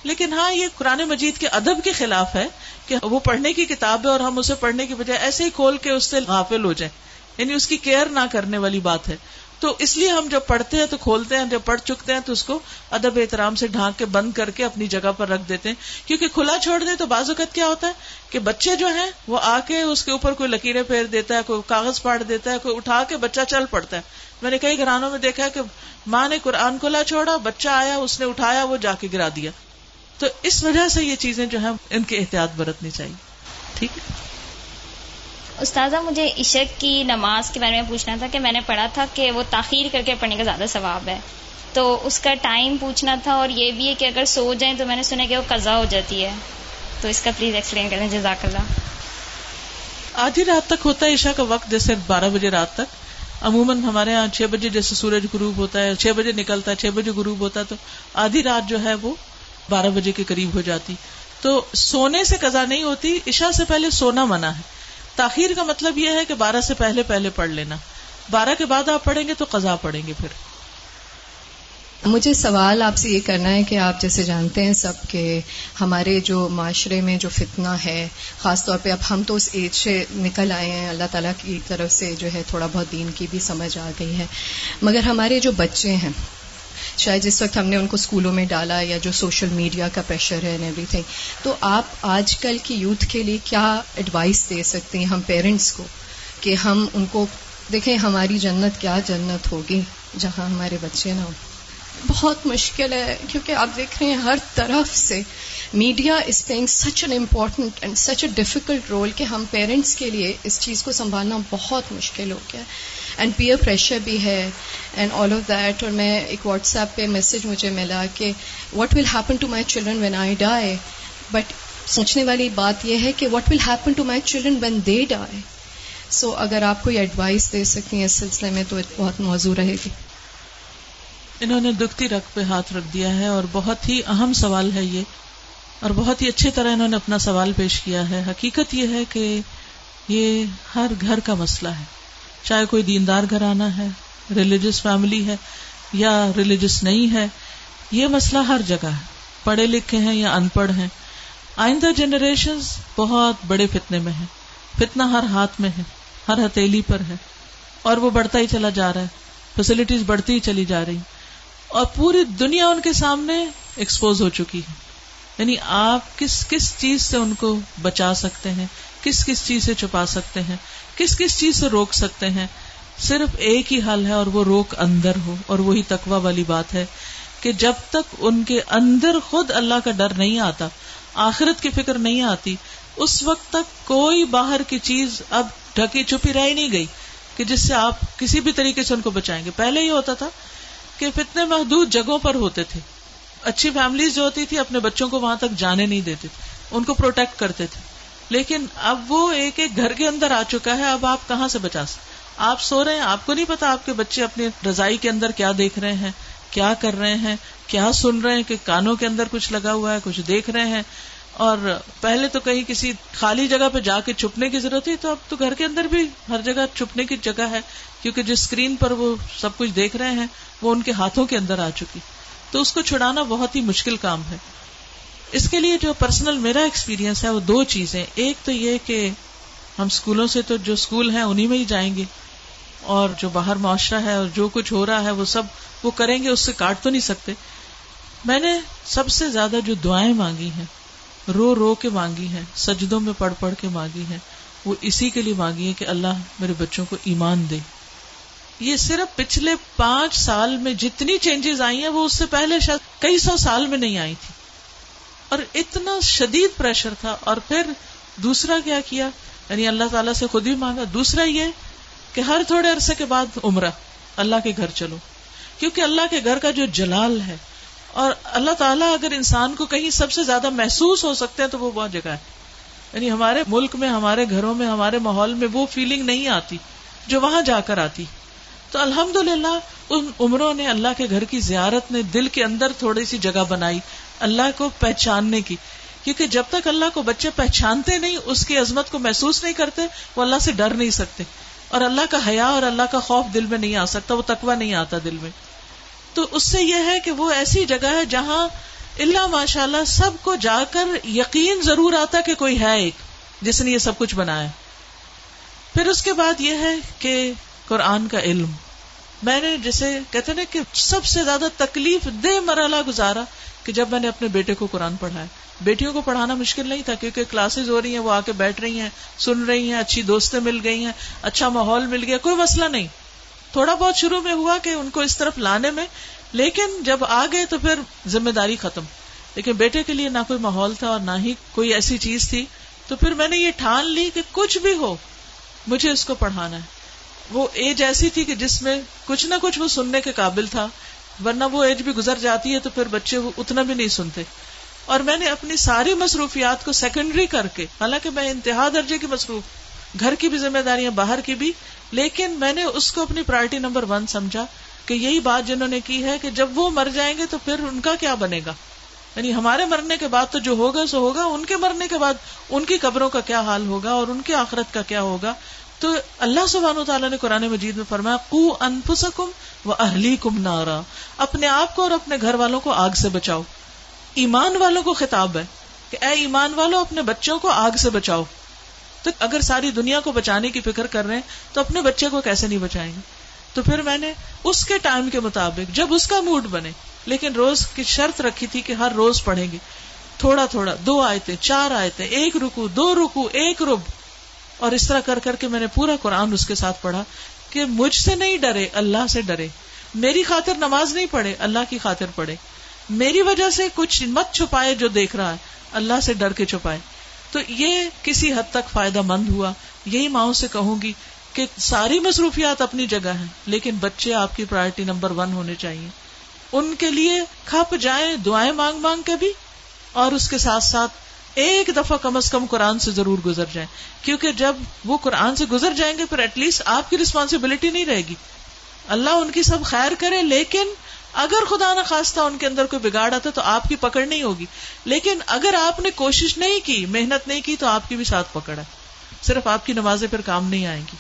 لیکن ہاں یہ قرآن مجید کے ادب کے خلاف ہے کہ وہ پڑھنے کی کتاب ہے اور ہم اسے پڑھنے کی بجائے ایسے ہی کھول کے اس سے غافل ہو جائیں۔ یعنی اس کی کیئر نہ کرنے والی بات ہے۔ تو اس لیے ہم جب پڑھتے ہیں تو کھولتے ہیں، جب پڑھ چکتے ہیں تو اس کو ادب احترام سے ڈھانک کے بند کر کے اپنی جگہ پر رکھ دیتے ہیں۔ کیونکہ کھلا چھوڑ دیں تو بعض اوقات کیا ہوتا ہے کہ بچے جو ہیں وہ آ کے اس کے اوپر کوئی لکیریں پھیر دیتا ہے، کوئی کاغذ پاٹ دیتا ہے، کوئی اٹھا کے بچہ چل پڑتا ہے۔ میں نے کئی گھرانوں میں دیکھا کہ ماں نے قرآن کھلا چھوڑا، بچہ آیا، اس نے اٹھایا، وہ جا کے گرا دیا۔ تو اس وجہ سے یہ چیزیں جو ہیں ان کی احتیاط برتنی چاہیے۔ ٹھیک ہے؟ استاذہ، مجھے عشق کی نماز کے بارے میں پوچھنا تھا کہ میں نے پڑھا تھا کہ وہ تاخیر کر کے پڑھنے کا زیادہ ثواب ہے۔ تو اس کا ٹائم پوچھنا تھا اور یہ بھی ہے کہ اگر سو جائیں تو میں نے سنا کہ وہ قضا ہو جاتی ہے۔ تو اس کا پلیز ایکسپلین کریں، جزاک اللہ۔ آدھی رات تک ہوتا ہے عشاء کا وقت، جیسے بارہ بجے رات تک۔ عموماً ہمارے یہاں چھ بجے جیسے سورج غروب ہوتا ہے، چھ بجے نکلتا ہے، چھ بجے غروب ہوتا ہے، تو آدھی رات جو ہے وہ بارہ بجے کے قریب ہو جاتی۔ تو سونے سے قضا نہیں ہوتی، عشاء سے پہلے سونا منع ہے۔ تاخیر کا مطلب یہ ہے کہ بارہ سے پہلے پہلے پڑھ لینا۔ بارہ کے بعد آپ پڑھیں گے تو قضا پڑھیں گے پھر۔ مجھے سوال آپ سے یہ کرنا ہے کہ آپ جیسے جانتے ہیں سب کہ ہمارے جو معاشرے میں جو فتنہ ہے، خاص طور پہ اب ہم تو اس ایج سے نکل آئے ہیں، اللہ تعالیٰ کی طرف سے جو ہے تھوڑا بہت دین کی بھی سمجھ آ گئی ہے۔ مگر ہمارے جو بچے ہیں اچھا شاید جس وقت ہم نے ان کو اسکولوں میں ڈالا یا جو سوشل میڈیا کا پریشر ہے ایوری تھنگ تو آپ آج کل کی یوتھ کے لیے کیا ایڈوائس دے سکتے ہیں ہم پیرنٹس کو کہ ہم ان کو، دیکھیں ہماری جنت کیا جنت ہوگی جہاں ہمارے بچے نہ ہوں؟ بہت مشکل ہے، کیونکہ آپ دیکھ رہے ہیں ہر طرف سے media is playing such an important and such a difficult role کہ ہم پیرنٹس کے لیے اس چیز کو سنبھالنا بہت مشکل ہو گیا ہے۔ اینڈ پیئر پریشر بھی ہے اینڈ آل آف دیٹ اور میں ایک واٹس ایپ پہ میسج مجھے ملا کہ what will happen to my children when I die but سوچنے والی بات یہ ہے کہ what will happen to my children when they die so اگر آپ کوئی ایڈوائس دے سکتی ہیں اس سلسلے میں تو بہت موضوع رہے گی۔ انہوں نے دکھتی رکھ پہ ہاتھ رکھ دیا ہے اور بہت ہی اہم سوال ہے یہ اور بہت ہی اچھی طرح انہوں نے اپنا سوال پیش کیا ہے۔ حقیقت یہ ہے کہ یہ ہر گھر کا مسئلہ ہے۔ چاہے کوئی دیندار گھر آنا ہے ریلیجس فیملی ہے یا ریلیجس نہیں ہے، یہ مسئلہ ہر جگہ ہے۔ پڑھے لکھے ہیں یا ان پڑھ ہیں۔ آئندہ جنریشن بہت بڑے فتنے میں ہے فتنا ہر ہاتھ میں ہے، ہر ہتھیلی پر ہے۔ اور وہ بڑھتا ہی چلا جا رہا ہے۔ فیسلٹیز بڑھتی ہی چلی جا رہی۔ اور پوری دنیا ان کے سامنے ایکسپوز ہو چکی ہے۔ یعنی آپ کس کس چیز سے ان کو بچا سکتے ہیں؟ کس کس چیز سے چھپا سکتے ہیں؟ کس کس چیز سے روک سکتے ہیں؟ صرف ایک ہی حل ہے اور وہ روک اندر ہو، اور وہی تکوا والی بات ہے کہ جب تک ان کے اندر خود اللہ کا ڈر نہیں آتا، آخرت کی فکر نہیں آتی، اس وقت تک کوئی باہر کی چیز اب ڈھکی چھپی رہ نہیں گئی کہ جس سے آپ کسی بھی طریقے سے ان کو بچائیں گے۔ پہلے یہ ہوتا تھا کہ فتنے محدود جگہوں پر ہوتے تھے۔ اچھی فیملیز جو ہوتی تھی، اپنے بچوں کو وہاں تک جانے نہیں دیتے تھے، ان کو پروٹیکٹ کرتے تھے۔ لیکن اب وہ ایک ایک گھر کے اندر آ چکا ہے، اب آپ کہاں سے بچا سکتے؟ آپ سو رہے ہیں، آپ کو نہیں پتا آپ کے بچے اپنی رضائی کے اندر کیا دیکھ رہے ہیں، کیا کر رہے ہیں، کیا سن رہے ہیں، کہ کانوں کے اندر کچھ لگا ہوا ہے، کچھ دیکھ رہے ہیں۔ اور پہلے تو کہیں کسی خالی جگہ پہ جا کے چھپنے کی ضرورت تھی، تو اب تو گھر کے اندر بھی ہر جگہ چھپنے کی جگہ ہے، کیونکہ جس اسکرین پر وہ سب کچھ دیکھ رہے ہیں، وہ ان کے ہاتھوں کے اندر آ چکی۔ تو اس کو چھڑانا بہت ہی مشکل کام ہے۔ اس کے لیے جو پرسنل میرا ایکسپیرئنس ہے وہ دو چیزیں ایک تو یہ کہ ہم اسکولوں سے تو جو اسکول ہیں انہیں میں ہی جائیں گے اور جو باہر معاشرہ ہے اور جو کچھ ہو رہا ہے وہ سب وہ کریں گے، اس سے کاٹ تو نہیں سکتے۔ میں نے سب سے زیادہ جو دعائیں مانگی ہیں، رو رو کے مانگی ہیں، سجدوں میں پڑھ پڑھ کے مانگی ہیں، وہ اسی کے لیے مانگی ہے کہ اللہ میرے بچوں کو ایمان دے۔ یہ صرف پچھلے پانچ سال میں جتنی چینجز آئی ہیں، وہ اس سے پہلے شاید کئی سو سال میں نہیں آئی تھی۔ اور اتنا شدید پریشر تھا اور پھر دوسرا کیا کیا؟ یعنی اللہ تعالیٰ سے خود ہی مانگا۔ دوسرا یہ کہ ہر تھوڑے عرصے کے بعد عمرہ۔ اللہ کے گھر چلو۔ کیونکہ اللہ کے گھر کا جو جلال ہے۔ اور اللہ تعالیٰ اگر انسان کو کہیں سب سے زیادہ محسوس ہو سکتے ہیں تو وہ بہت جگہ ہے۔ یعنی ہمارے ملک میں، ہمارے گھروں میں، ہمارے ماحول میں وہ فیلنگ نہیں آتی جو وہاں جا کر آتی۔ تو الحمد للہ ان عمروں نے اللہ کے گھر کی زیارت نے دل کے اندر تھوڑی سی جگہ بنائی۔ اللہ کو پہچاننے کی۔ کیونکہ جب تک اللہ کو بچے پہچانتے نہیں، اس کی عظمت کو محسوس نہیں کرتے، وہ اللہ سے ڈر نہیں سکتے۔ اور اللہ کا حیا اور اللہ کا خوف دل میں نہیں آ سکتا، وہ تکوا نہیں آتا دل میں۔ تو اس سے یہ ہے کہ وہ ایسی جگہ ہے جہاں اللہ ماشاء اللہ سب کو جا کر یقین ضرور آتا کہ کوئی ہے ایک، جس نے یہ سب کچھ بنایا۔ پھر اس کے بعد یہ ہے کہ قرآن کا علم۔ میں نے جسے کہتے نا کہ سب سے زیادہ تکلیف دہ مرحلہ گزارا کہ جب میں نے اپنے بیٹے کو قرآن پڑھایا۔ بیٹیوں کو پڑھانا مشکل نہیں تھا کیونکہ کلاسز ہو رہی ہیں، وہ آ کے بیٹھ رہی ہیں، سن رہی ہیں، اچھی دوستیں مل گئی ہیں اچھا ماحول مل گیا، کوئی مسئلہ نہیں۔ تھوڑا بہت شروع میں ہوا کہ ان کو اس طرف لانے میں، لیکن جب آ گئے تو پھر ذمہ داری ختم۔ لیکن بیٹے کے لیے نہ کوئی ماحول تھا اور نہ ہی کوئی ایسی چیز تھی۔ تو پھر میں نے یہ ٹھان لی کہ کچھ بھی ہو، مجھے اس کو پڑھانا ہے۔ وہ ایج ایسی تھی کہ جس میں کچھ نہ کچھ وہ سننے کے قابل تھا، ورنہ وہ ایج بھی گزر جاتی ہے تو پھر بچے اتنا بھی نہیں سنتے۔ اور میں نے اپنی ساری مصروفیات کو سیکنڈری کر کے، حالانکہ میں انتہا درجے کی مصروف، گھر کی بھی ذمہ داریاں، باہر کی بھی، لیکن میں نے اس کو اپنی پرائرٹی نمبر ون سمجھا کہ یہی بات جنہوں نے کی ہے کہ جب وہ مر جائیں گے تو پھر ان کا کیا بنے گا؟ یعنی ہمارے مرنے کے بعد تو جو ہوگا سو ہوگا، ان کے مرنے کے بعد ان کی قبروں کا کیا حال ہوگا اور ان کی آخرت کا کیا ہوگا؟ تو اللہ سبحانہ تعالیٰ نے قرآن مجید میں فرمایا کو انفسکم و اہلی کم نارا۔ اپنے آپ کو اور اپنے گھر والوں کو آگ سے بچاؤ۔ ایمان والوں کو خطاب ہے کہ اے ایمان والوں اپنے بچوں کو آگ سے بچاؤ۔ تو اگر ساری دنیا کو بچانے کی فکر کر رہے ہیں، تو اپنے بچے کو کیسے نہیں بچائیں گے؟ تو پھر میں نے اس کے ٹائم کے مطابق، جب اس کا موڈ بنے، لیکن روز کی شرط رکھی تھی کہ ہر روز پڑھیں گے۔ تھوڑا تھوڑا، دو آیتیں، چار آیتیں، ایک رکو دو رکو ایک رب۔ اور اس طرح کر کر کے میں نے پورا قرآن اس کے ساتھ پڑھا کہ مجھ سے نہیں ڈرے، اللہ سے ڈرے۔ میری خاطر نماز نہیں پڑھے، اللہ کی خاطر پڑھے۔ میری وجہ سے کچھ مت چھپائے جو دیکھ رہا ہے، اللہ سے ڈر کے چھپائے۔ تو یہ کسی حد تک فائدہ مند ہوا۔ یہی ماؤں سے کہوں گی کہ ساری مصروفیات اپنی جگہ ہیں، لیکن بچے آپ کی پرائرٹی نمبر ون ہونے چاہیے۔ ان کے لیے کھپ جائیں، دعائیں مانگ مانگ کے بھی، اور اس کے ساتھ ساتھ ایک دفعہ کم از کم قرآن سے ضرور گزر جائیں۔ کیونکہ جب وہ قرآن سے گزر جائیں گے، پھر ایٹ لیسٹ آپ کی ریسپانسبلٹی نہیں رہے گی۔ اللہ ان کی سب خیر کرے، لیکن اگر خدا نہ خواستہ ان کے اندر کوئی بگاڑ آتا تو آپ کی پکڑ نہیں ہوگی۔ لیکن اگر آپ نے کوشش نہیں کی، محنت نہیں کی، تو آپ کی بھی ساتھ پکڑ ہے۔ صرف آپ کی نمازیں پھر کام نہیں آئیں گی۔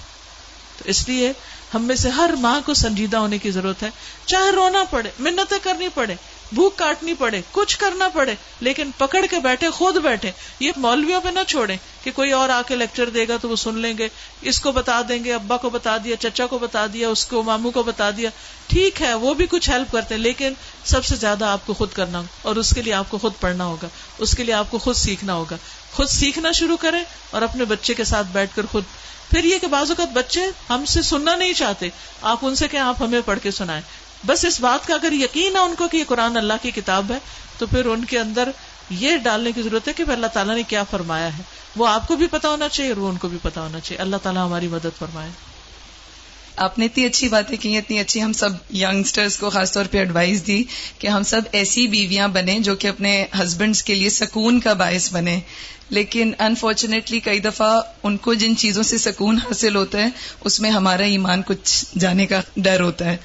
تو اس لیے ہم میں سے ہر ماں کو سنجیدہ ہونے کی ضرورت ہے۔ چاہے رونا پڑے منتیں کرنی پڑے بھوک کاٹنی پڑے، کچھ کرنا پڑے، لیکن پکڑ کے بیٹھے، خود بیٹھے، یہ مولویوں پہ نہ چھوڑے کہ کوئی اور آ کے لیکچر دے گا تو وہ سن لیں گے، اس کو بتا دیں گے، ابا کو بتا دیا، چچا کو بتا دیا، اس کو ماموں کو بتا دیا۔ ٹھیک ہے، وہ بھی کچھ ہیلپ کرتے ہیں، لیکن سب سے زیادہ آپ کو خود کرنا اور اس کے لیے آپ کو خود پڑھنا ہوگا، اس کے لیے آپ کو خود سیکھنا ہوگا۔ خود سیکھنا شروع کریں اور اپنے بچے کے ساتھ بیٹھ کر خود۔ پھر یہ کہ بعض اوقات بچے ہم سے سننا نہیں چاہتے، آپ ان سے کہ آپ ہمیں پڑھ کے سنائیں۔ بس اس بات کا اگر یقین ہے ان کو کہ یہ قرآن اللہ کی کتاب ہے، تو پھر ان کے اندر یہ ڈالنے کی ضرورت ہے کہ اللہ تعالیٰ نے کیا فرمایا ہے۔ وہ آپ کو بھی پتا ہونا چاہیے اور وہ ان کو بھی پتا ہونا چاہیے۔ اللہ تعالیٰ ہماری مدد فرمائے۔ آپ نے اتنی اچھی باتیں کی اتنی اچھی ہم سب یگسٹرز کو خاص طور پہ ایڈوائز دی کہ ہم سب ایسی بیویاں بنے جو کہ اپنے ہسبینڈس کے لیے سکون کا باعث بنے لیکن انفارچونیٹلی کئی دفعہ ان کو جن چیزوں سے سکون حاصل ہوتا ہے، اس میں ہمارا ایمان کچھ جانے کا ڈر ہوتا ہے۔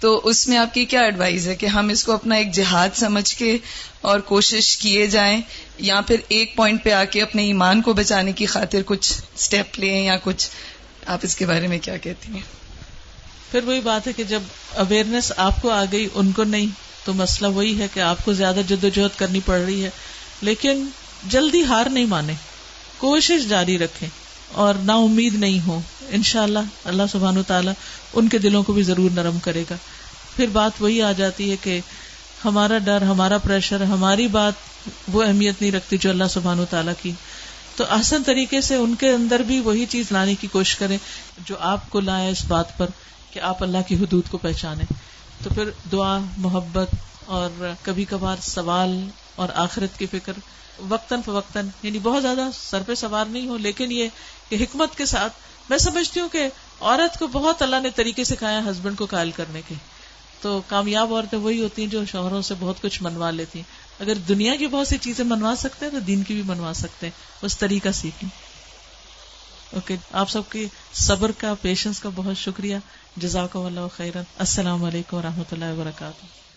تو اس میں آپ کی کیا ایڈوائز ہے کہ ہم اس کو اپنا ایک جہاد سمجھ کے اور کوشش کیے جائیں یا پھر ایک پوائنٹ پہ آ کے اپنے ایمان کو بچانے کی خاطر کچھ اسٹیپ لیں یا کچھ؟ آپ اس کے بارے میں کیا کہتی ہیں؟ پھر وہی بات ہے کہ جب اویئرنیس آپ کو آ گئی، ان کو نہیں، تو مسئلہ وہی ہے کہ آپ کو زیادہ جدوجہد کرنی پڑ رہی ہے۔ لیکن جلدی ہار نہیں مانے کوشش جاری رکھیں۔ اور نا امید نہیں ہو۔ ان شاء اللہ اللہ سبحان و تعالیٰ ان کے دلوں کو بھی ضرور نرم کرے گا۔ پھر بات وہی آ جاتی ہے کہ ہمارا ڈر، ہمارا پریشر ہماری بات وہ اہمیت نہیں رکھتی جو اللہ سبحان و تعالیٰ کی۔ تو آسان طریقے سے ان کے اندر بھی وہی چیز لانے کی کوشش کریں جو آپ کو لائے اس بات پر کہ آپ اللہ کی حدود کو پہچانے تو پھر دعا، محبت اور کبھی کبھار سوال اور آخرت کی فکر وقتاً فوقتاً یعنی بہت زیادہ سر پہ سوار نہیں ہو لیکن یہ کہ حکمت کے ساتھ میں سمجھتی ہوں کہ عورت کو بہت اللہ نے طریقے سکھایا ہسبینڈ کو قائل کرنے کے۔ تو کامیاب عورتیں وہی ہوتی ہیں جو شوہروں سے بہت کچھ منوا لیتی ہیں۔ اگر دنیا کی بہت سی چیزیں منوا سکتے ہیں تو دین کی بھی منوا سکتے ہیں۔ اس طریقہ سیکھیں اوکے، آپ سب کی صبر کا پیشنس کا بہت شکریہ۔ جزاک اللہ خیرن۔ السلام علیکم و رحمۃ اللہ وبرکاتہ۔